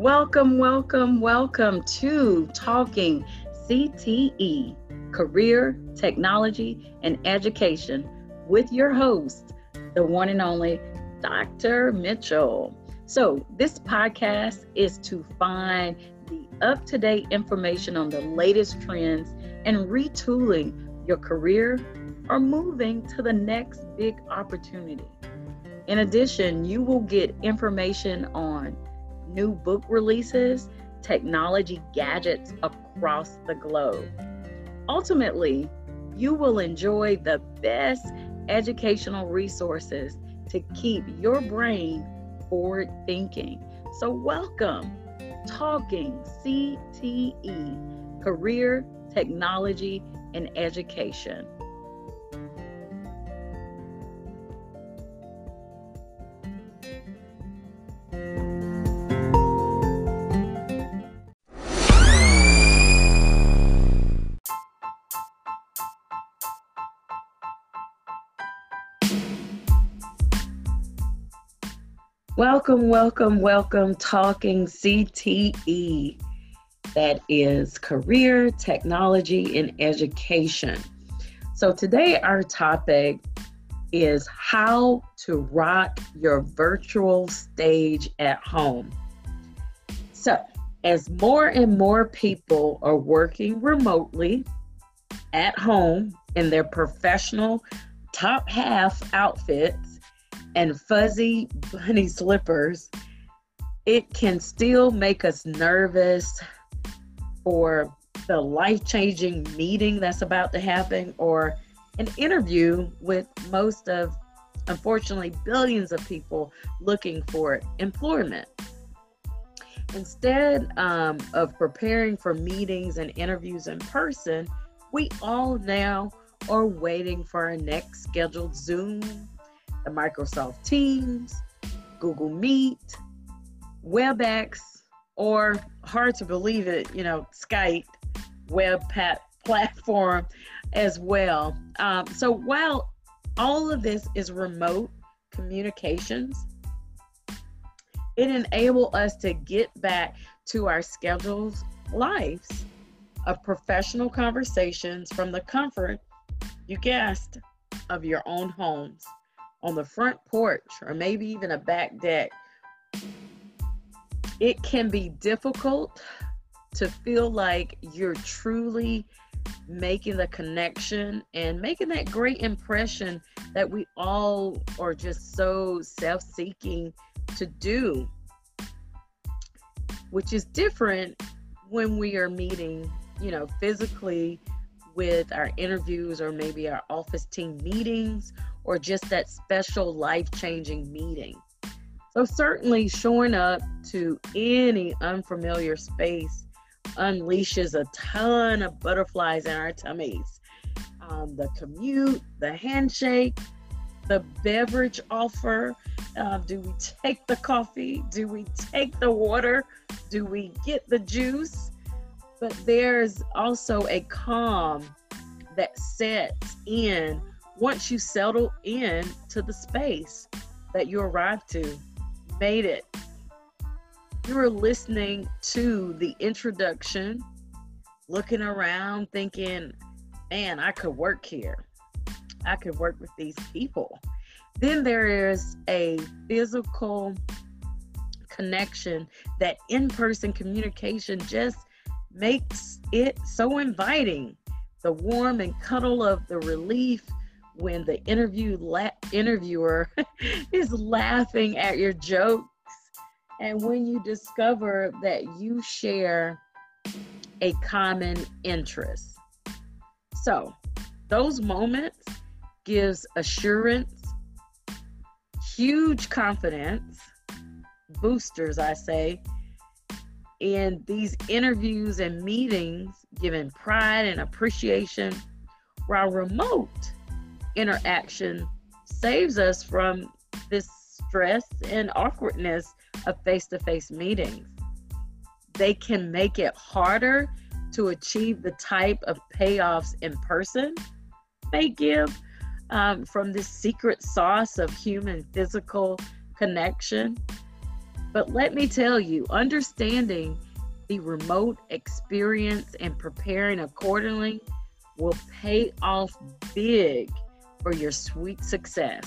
Welcome, welcome, welcome to Talking CTE Career, Technology, and Education with your host, the one and only Dr. Mitchell. So, this podcast is to find the up to date information on the latest trends and retooling your career or moving to the next big opportunity. In addition, you will get information on new book releases, technology gadgets across the globe. Ultimately, you will enjoy the best educational resources to keep your brain forward thinking. So, welcome, Talking CTE, Career, Technology, and Education. Welcome, welcome, welcome, Talking CTE. That is career, technology, and education. So, today our topic is how to rock your virtual stage at home. So, as more and more people are working remotely at home in their professional top half outfits, and fuzzy bunny slippers, it can still make us nervous for the life changing meeting that's about to happen or an interview with most of, unfortunately, billions of people looking for employment. Instead um, of preparing for meetings and interviews in person, we all now are waiting for our next scheduled Zoom the Microsoft Teams, Google Meet, WebEx, or hard to believe it, you know, Skype web pat- platform as well. Um, so while all of this is remote communications, it enabled us to get back to our scheduled lives of professional conversations from the comfort, you guessed, of your own homes on the front porch or maybe even a back deck, it can be difficult to feel like you're truly making the connection and making that great impression that we all are just so self seeking to do, which is different when we are meeting, you know, physically with our interviews or maybe our office team meetings or just that special life changing meeting. So, certainly showing up to any unfamiliar space unleashes a ton of butterflies in our tummies. Um, the commute, the handshake, the beverage offer. Uh, do we take the coffee? Do we take the water? Do we get the juice? But there's also a calm that sets in once you settle in to the space that you arrived to, made it. You were listening to the introduction, looking around, thinking, man, I could work here. I could work with these people. Then there is a physical connection that in person communication just makes it so inviting. The warm and cuddle of the relief when the interview la- interviewer is laughing at your jokes and when you discover that you share a common interest. So, those moments gives assurance, huge confidence, boosters I say, in these interviews and meetings, giving pride and appreciation while remote interaction saves us from this stress and awkwardness of face to face meetings. They can make it harder to achieve the type of payoffs in person they give um, from this secret sauce of human physical connection. But let me tell you, understanding the remote experience and preparing accordingly will pay off big for your sweet success.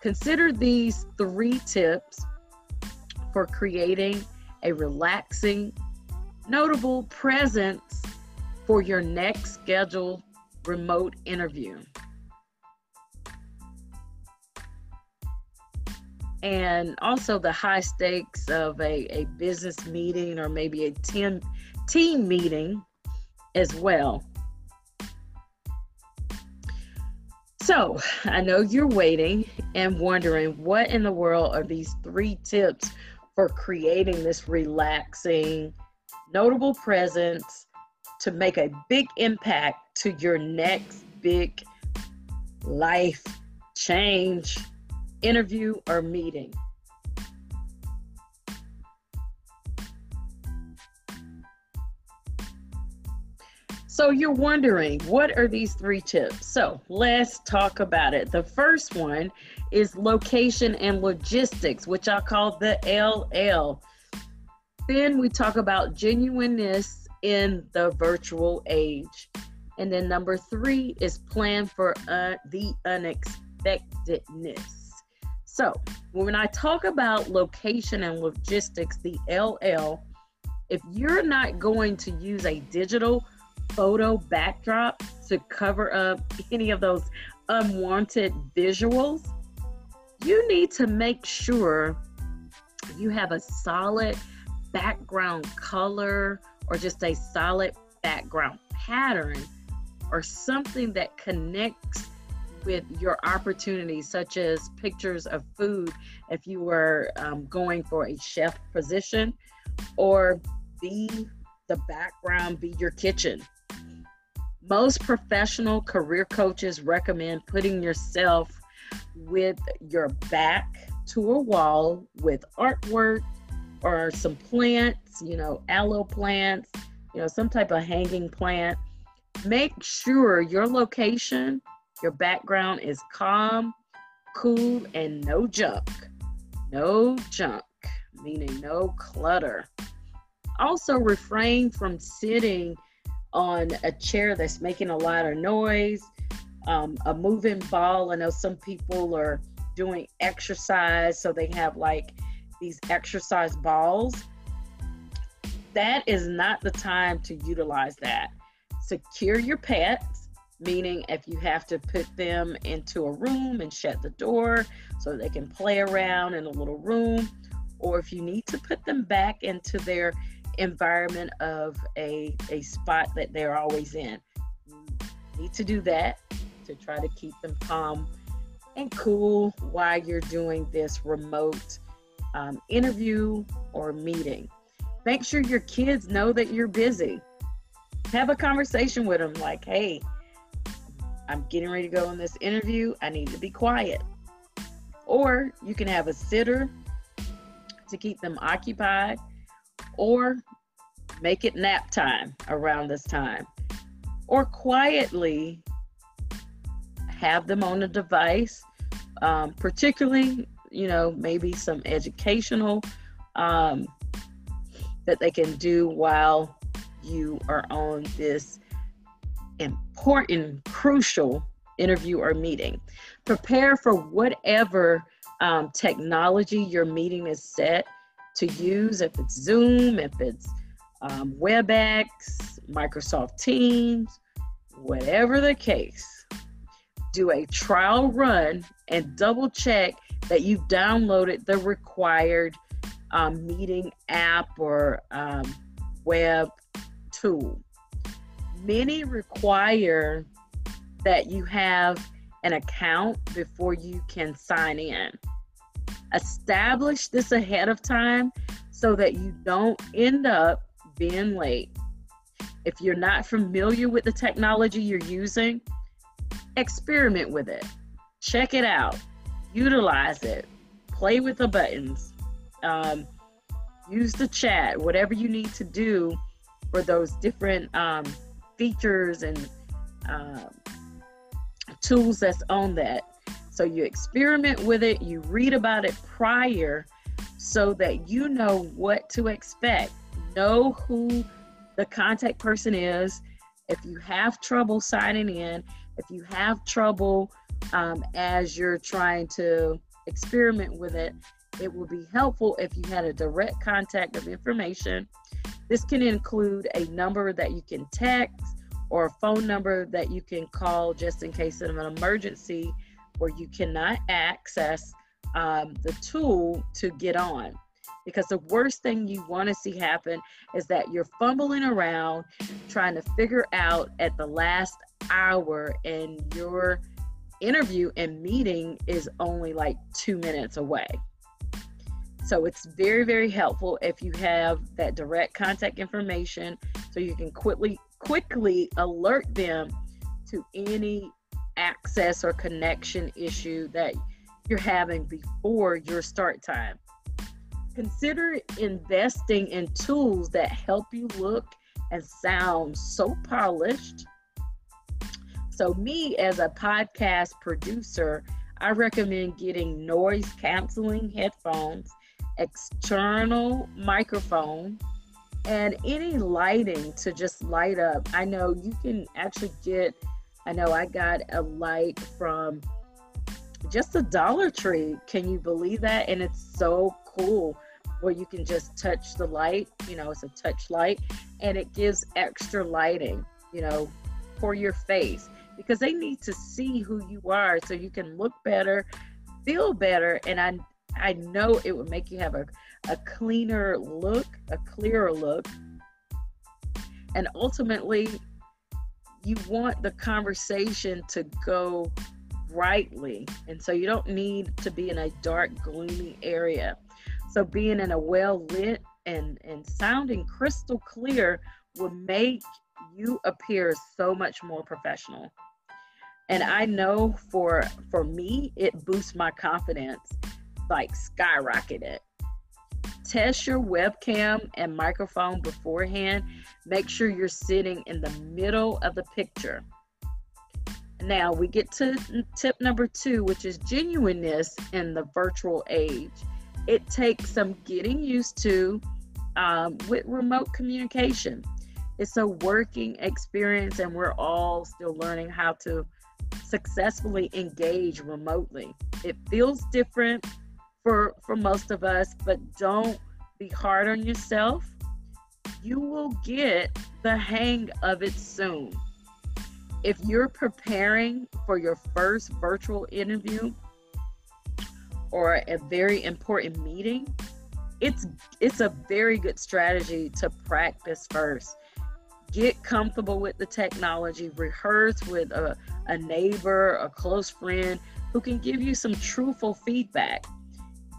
Consider these three tips for creating a relaxing, notable presence for your next scheduled remote interview. And also the high stakes of a, a business meeting or maybe a team, team meeting as well. So, I know you're waiting and wondering what in the world are these three tips for creating this relaxing, notable presence to make a big impact to your next big life change, interview, or meeting. So you're wondering, what are these three tips? So let's talk about it. The first one is location and logistics, which I call the LL. Then we talk about genuineness in the virtual age. And then number three is plan for uh, the unexpectedness. So when I talk about location and logistics, the LL, if you're not going to use a digital photo backdrop to cover up any of those unwanted visuals, you need to make sure you have a solid background color or just a solid background pattern or something that connects with your opportunities, such as pictures of food if you were um, going for a chef position, or be the background, be your kitchen. Most professional career coaches recommend putting yourself with your back to a wall with artwork or some plants, you know, aloe plants, you know, some type of hanging plant. Make sure your location, your background is calm, cool, and no junk. No junk, meaning no clutter. Also, refrain from sitting on a chair that's making a lot of noise, um, a moving ball. I know some people are doing exercise, so they have like these exercise balls. That is not the time to utilize that. Secure your pets, meaning if you have to put them into a room and shut the door so they can play around in a little room, or if you need to put them back into their environment of a, a spot that they're always in. You need to do that to try to keep them calm and cool while you're doing this remote um, interview or meeting. Make sure your kids know that you're busy. Have a conversation with them like, hey, I'm getting ready to go in this interview. I need to be quiet. Or you can have a sitter to keep them occupied or make it nap time around this time, or quietly have them on a device, um, particularly, you know, maybe some educational um, that they can do while you are on this important, crucial interview or meeting. Prepare for whatever um, technology your meeting is set to use, if it's Zoom, if it's um, WebEx, Microsoft Teams, whatever the case. Do a trial run and double check that you've downloaded the required um, meeting app or um, web tool. Many require that you have an account before you can sign in. Establish this ahead of time so that you don't end up being late. If you're not familiar with the technology you're using, experiment with it. Check it out. Utilize it. Play with the buttons. Um, use the chat, whatever you need to do for those different um, features and uh, tools that's on that. So you experiment with it, you read about it prior so that you know what to expect. Know who the contact person is. If you have trouble signing in, if you have trouble um, as you're trying to experiment with it, it will be helpful if you had a direct contact of information. This can include a number that you can text or a phone number that you can call just in case of an emergency where you cannot access um, the tool to get on. Because the worst thing you want to see happen is that you're fumbling around trying to figure out at the last hour and your interview and meeting is only like two minutes away. So it's very, very helpful if you have that direct contact information so you can quickly quickly alert them to any access or connection issue that you're having before your start time. Consider investing in tools that help you look and sound so polished. So, me as a podcast producer, I recommend getting noise canceling headphones external microphone, and any lighting to just light up. I know you can actually get, I know I got a light from just a Dollar Tree. Can you believe that? And it's so cool where you can just touch the light, you know, it's a touch light, and it gives extra lighting, you know, for your face because they need to see who you are so you can look better, feel better. And I I know it would make you have a, a cleaner look, a clearer look. And ultimately, you want the conversation to go brightly. And so you don't need to be in a dark, gloomy area. So being in a well lit and, and sounding crystal clear will make you appear so much more professional. And I know for for me, it boosts my confidence like skyrocketed. Test your webcam and microphone beforehand. Make sure you're sitting in the middle of the picture. Now we get to tip number two, which is genuineness in the virtual age. It takes some getting used to um, with remote communication. It's a working experience, and we're all still learning how to successfully engage remotely. It feels different for for most of us, but don't be hard on yourself. You will get the hang of it soon. If you're preparing for your first virtual interview or a very important meeting, it's it's a very good strategy to practice first. Get comfortable with the technology, rehearse with a, a neighbor, a close friend who can give you some truthful feedback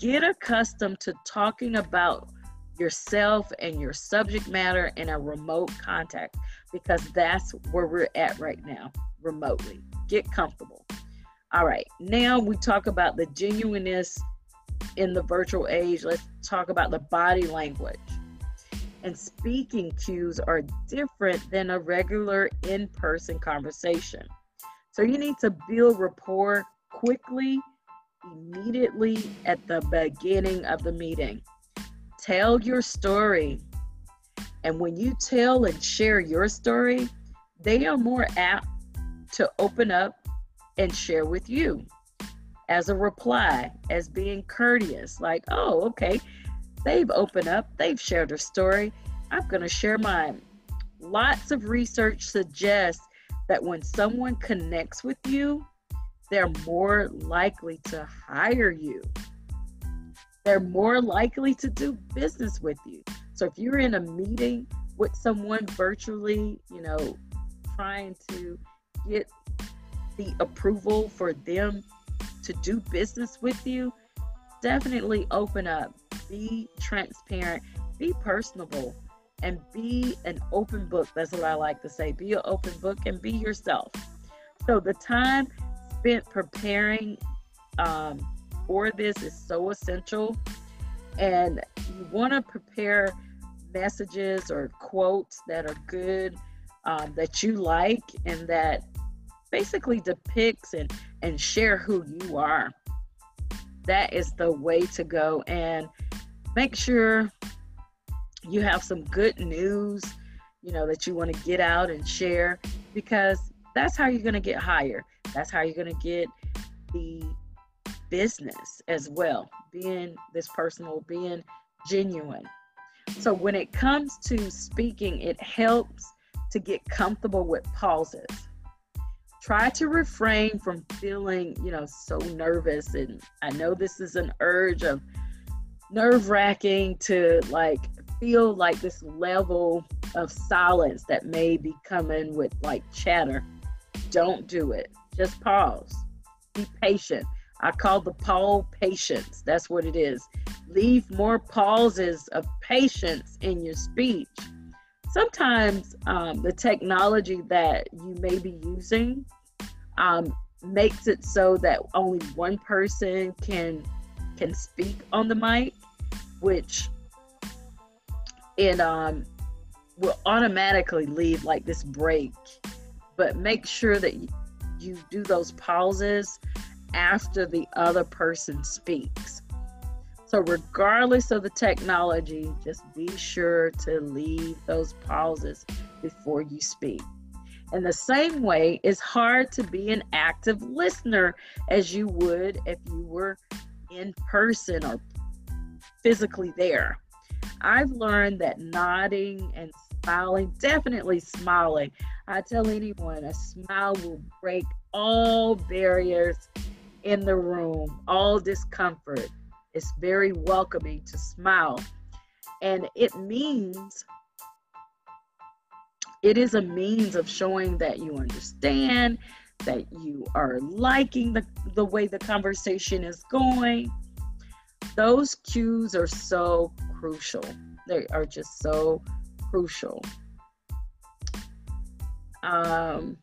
get accustomed to talking about yourself and your subject matter in a remote contact because that's where we're at right now, remotely. Get comfortable. All right, now we talk about the genuineness in the virtual age. Let's talk about the body language. And speaking cues are different than a regular in person conversation. So you need to build rapport quickly immediately at the beginning of the meeting. Tell your story. And when you tell and share your story, they are more apt to open up and share with you as a reply, as being courteous, like, oh, okay, they've opened up, they've shared their story. I'm going to share mine. Lots of research suggests that when someone connects with you, they're mm. more likely to hire you. They're more likely to do business with you. So if you're in a meeting with someone virtually, you know, trying to get the approval for them to do business with you, definitely open up, be transparent, be personable, and be an open book. That's what I like to say. Be an open book and be yourself. So the time spent preparing um, for this is so essential. And you want to prepare messages or quotes that are good, um, that you like, and that basically depicts and, and share who you are. That is the way to go. And make sure you have some good news, you know, that you want to get out and share because that's how you're going to get higher. That's how you're going to get the business as well, being this personal, being genuine. So when it comes to speaking, it helps to get comfortable with pauses. Try to refrain from feeling, you know, so nervous. And I know this is an urge of nerve wracking to like feel like this level of silence that may be coming with like chatter. Don't do it. Just pause. Be patient. I call the pause patience. That's what it is. Leave more pauses of patience in your speech. Sometimes um, the technology that you may be using um, makes it so that only one person can can speak on the mic, which it um, will automatically leave like this break. But make sure that you, do those pauses after the other person speaks. So, regardless of the technology, just be sure to leave those pauses before you speak. In the same way, it's hard to be an active listener as you would if you were in person or physically there. I've learned that nodding and smiling, definitely smiling. I tell anyone a smile will break all barriers in the room, all discomfort. It's very welcoming to smile. And it means, it is a means of showing that you understand, that you are liking the, the way the conversation is going. Those cues are so crucial. They are just so crucial. Um,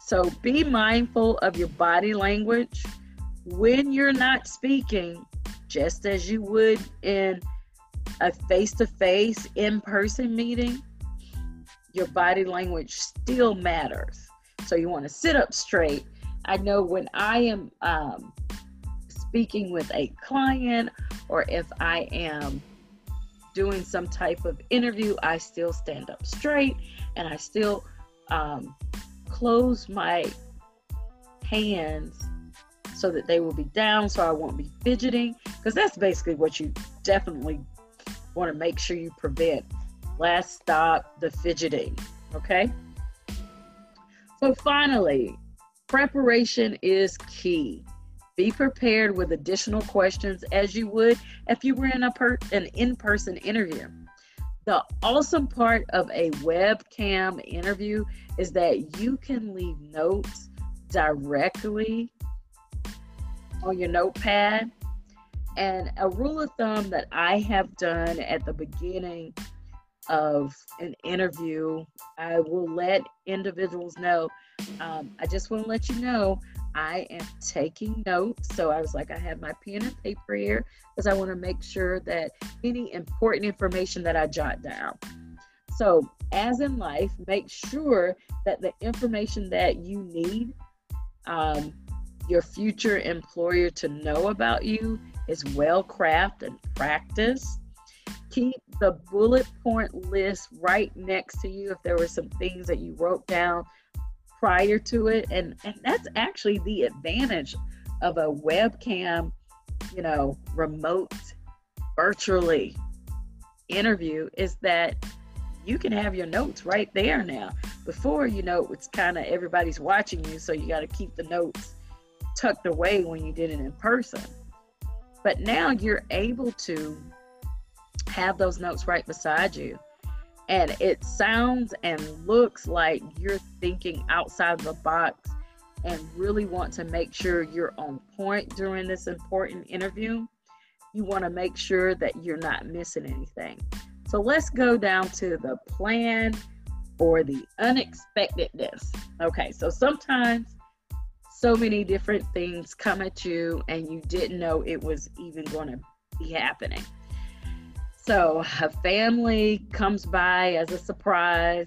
so be mindful of your body language when you're not speaking, just as you would in a face to face, in person meeting. Your body language still matters. So you want to sit up straight. I know when I am um, speaking with a client or if I am doing some type of interview, I still stand up straight and I still um, close my hands so that they will be down so I won't be fidgeting because that's basically what you definitely want to make sure you prevent. Last stop the fidgeting, okay? So finally, preparation is key. Be prepared with additional questions as you would if you were in a per- an in-person interview. The awesome part of a webcam interview is that you can leave notes directly on your notepad. And a rule of thumb that I have done at the beginning of an interview, I will let individuals know. Um, I just want to let you know I am taking notes. So I was like, I have my pen and paper here because I want to make sure that any important information that I jot down. So, as in life, make sure that the information that you need um, your future employer to know about you is well crafted and practiced. Keep the bullet point list right next to you if there were some things that you wrote down prior to it and and that's actually the advantage of a webcam you know remote virtually interview is that you can have your notes right there now. Before you know it's kind of everybody's watching you so you got to keep the notes tucked away when you did it in person. But now you're able to have those notes right beside you and it sounds and looks like you're thinking outside the box and really want to make sure you're on point during this important interview, you want to make sure that you're not missing anything. So let's go down to the plan or the unexpectedness. Okay, so sometimes so many different things come at you and you didn't know it was even going to be happening. So a family comes by as a surprise.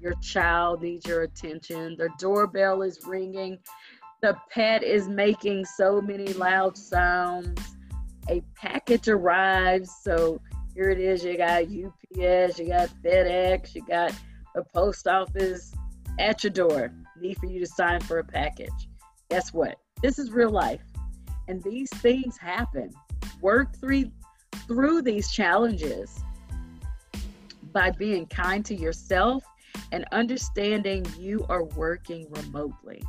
Your child needs your attention. The doorbell is ringing. The pet is making so many loud sounds. a package arrives. So here it is. You got UPS, you got FedEx, you got a post office at your door. Need for you to sign for a package. Guess what? This is real life. And these things happen. Work through through these challenges by being kind to yourself and understanding you are working remotely.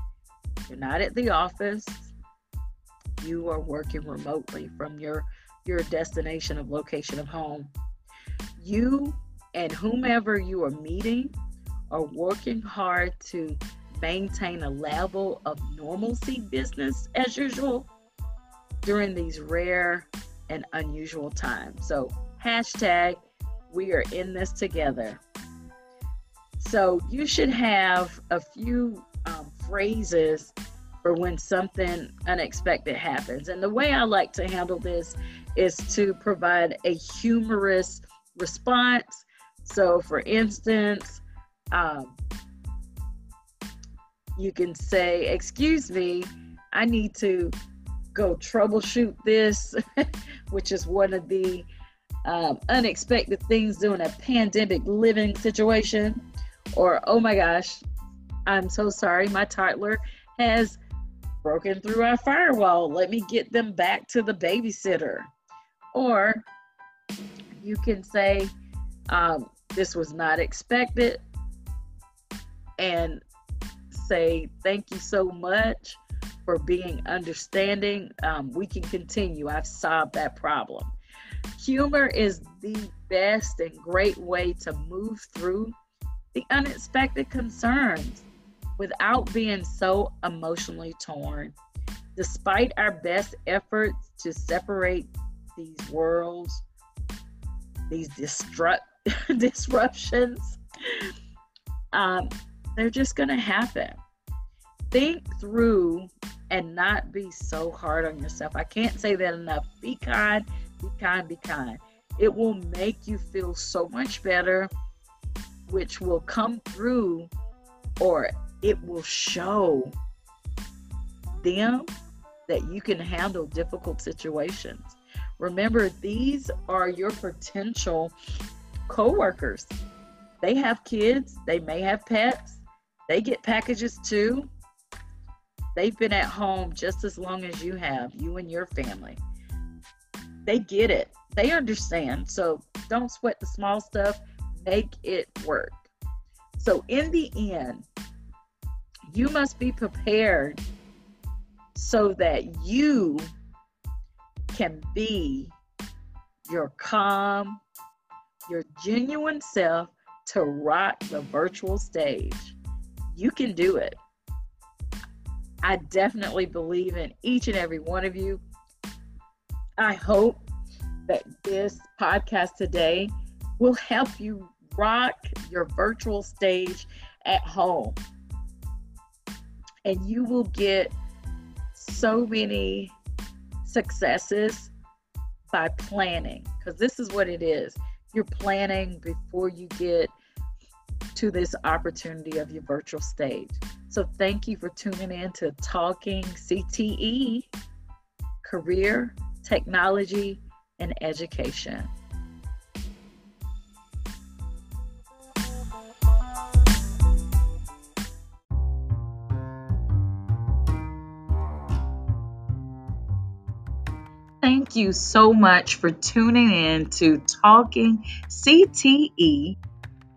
You're not at the office. You are working remotely from your your destination of location of home. You and whomever you are meeting are working hard to maintain a level of normalcy business as usual during these rare and unusual time. So, hashtag we are in this together. So, you should have a few um, phrases for when something unexpected happens. And the way I like to handle this is to provide a humorous response. So, for instance, um, you can say, Excuse me, I need to go troubleshoot this, which is one of the um, unexpected things during a pandemic living situation. Or, oh my gosh, I'm so sorry, my toddler has broken through our firewall. Let me get them back to the babysitter. Or you can say, um, This was not expected, and say, Thank you so much for being understanding. Um, we can continue. I've solved that problem. Humor is the best and great way to move through the unexpected concerns without being so emotionally torn. Despite our best efforts to separate these worlds, these disrupt disruptions, um, they're just going to happen. Think through and not be so hard on yourself. I can't say that enough. Be kind, be kind, be kind. It will make you feel so much better, which will come through or it will show them that you can handle difficult situations. Remember, these are your potential coworkers. They have kids, they may have pets, they get packages too. They've been at home just as long as you have, you and your family. They get it, they understand. So don't sweat the small stuff, make it work. So, in the end, you must be prepared so that you can be your calm, your genuine self to rock the virtual stage. You can do it. I definitely believe in each and every one of you. I hope that this podcast today will help you rock your virtual stage at home. And you will get so many successes by planning, because this is what it is. You're planning before you get to this opportunity of your virtual stage. So thank you for tuning in to Talking CTE, Career, Technology, and Education. Thank you so much for tuning in to Talking CTE,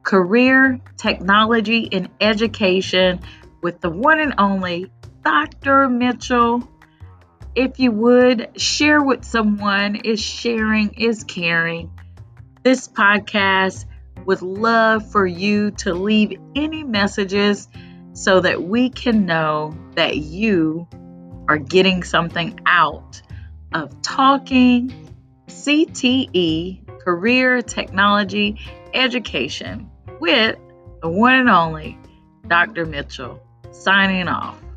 Career, Technology, and Education with the one and only Dr. Mitchell. If you would share with someone, is sharing is caring. This podcast would love for you to leave any messages so that we can know that you are getting something out of talking CTE, career technology education with the one and only Dr. Mitchell signing off.